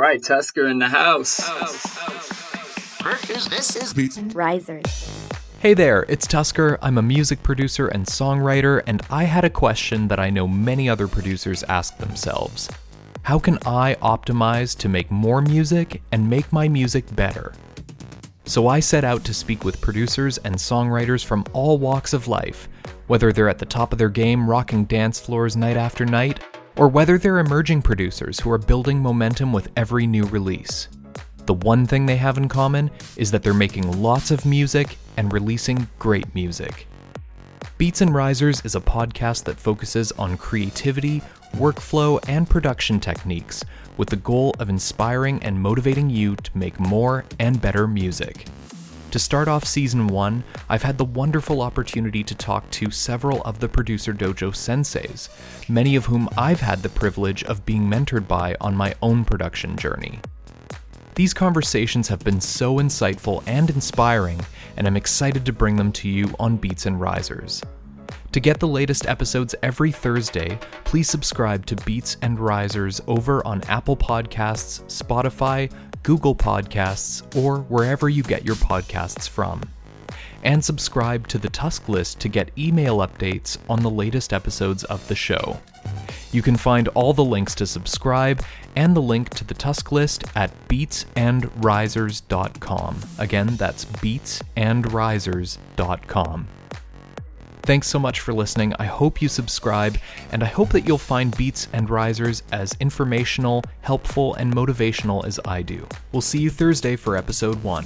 right, Tusker in the house. This is Beats Risers. Hey there, it's Tusker. I'm a music producer and songwriter, and I had a question that I know many other producers ask themselves How can I optimize to make more music and make my music better? So I set out to speak with producers and songwriters from all walks of life, whether they're at the top of their game rocking dance floors night after night, or whether they're emerging producers who are building momentum with every new release. The one thing they have in common is that they're making lots of music and releasing great music. Beats and Risers is a podcast that focuses on creativity, workflow, and production techniques with the goal of inspiring and motivating you to make more and better music. To start off season one, I've had the wonderful opportunity to talk to several of the Producer Dojo senseis, many of whom I've had the privilege of being mentored by on my own production journey. These conversations have been so insightful and inspiring, and I'm excited to bring them to you on Beats and Risers. To get the latest episodes every Thursday, please subscribe to Beats and Risers over on Apple Podcasts, Spotify, Google Podcasts, or wherever you get your podcasts from. And subscribe to the Tusk list to get email updates on the latest episodes of the show. You can find all the links to subscribe and the link to the Tusk list at beatsandrisers.com. Again, that's beatsandrisers.com. Thanks so much for listening. I hope you subscribe, and I hope that you'll find Beats and Risers as informational, helpful, and motivational as I do. We'll see you Thursday for episode 1.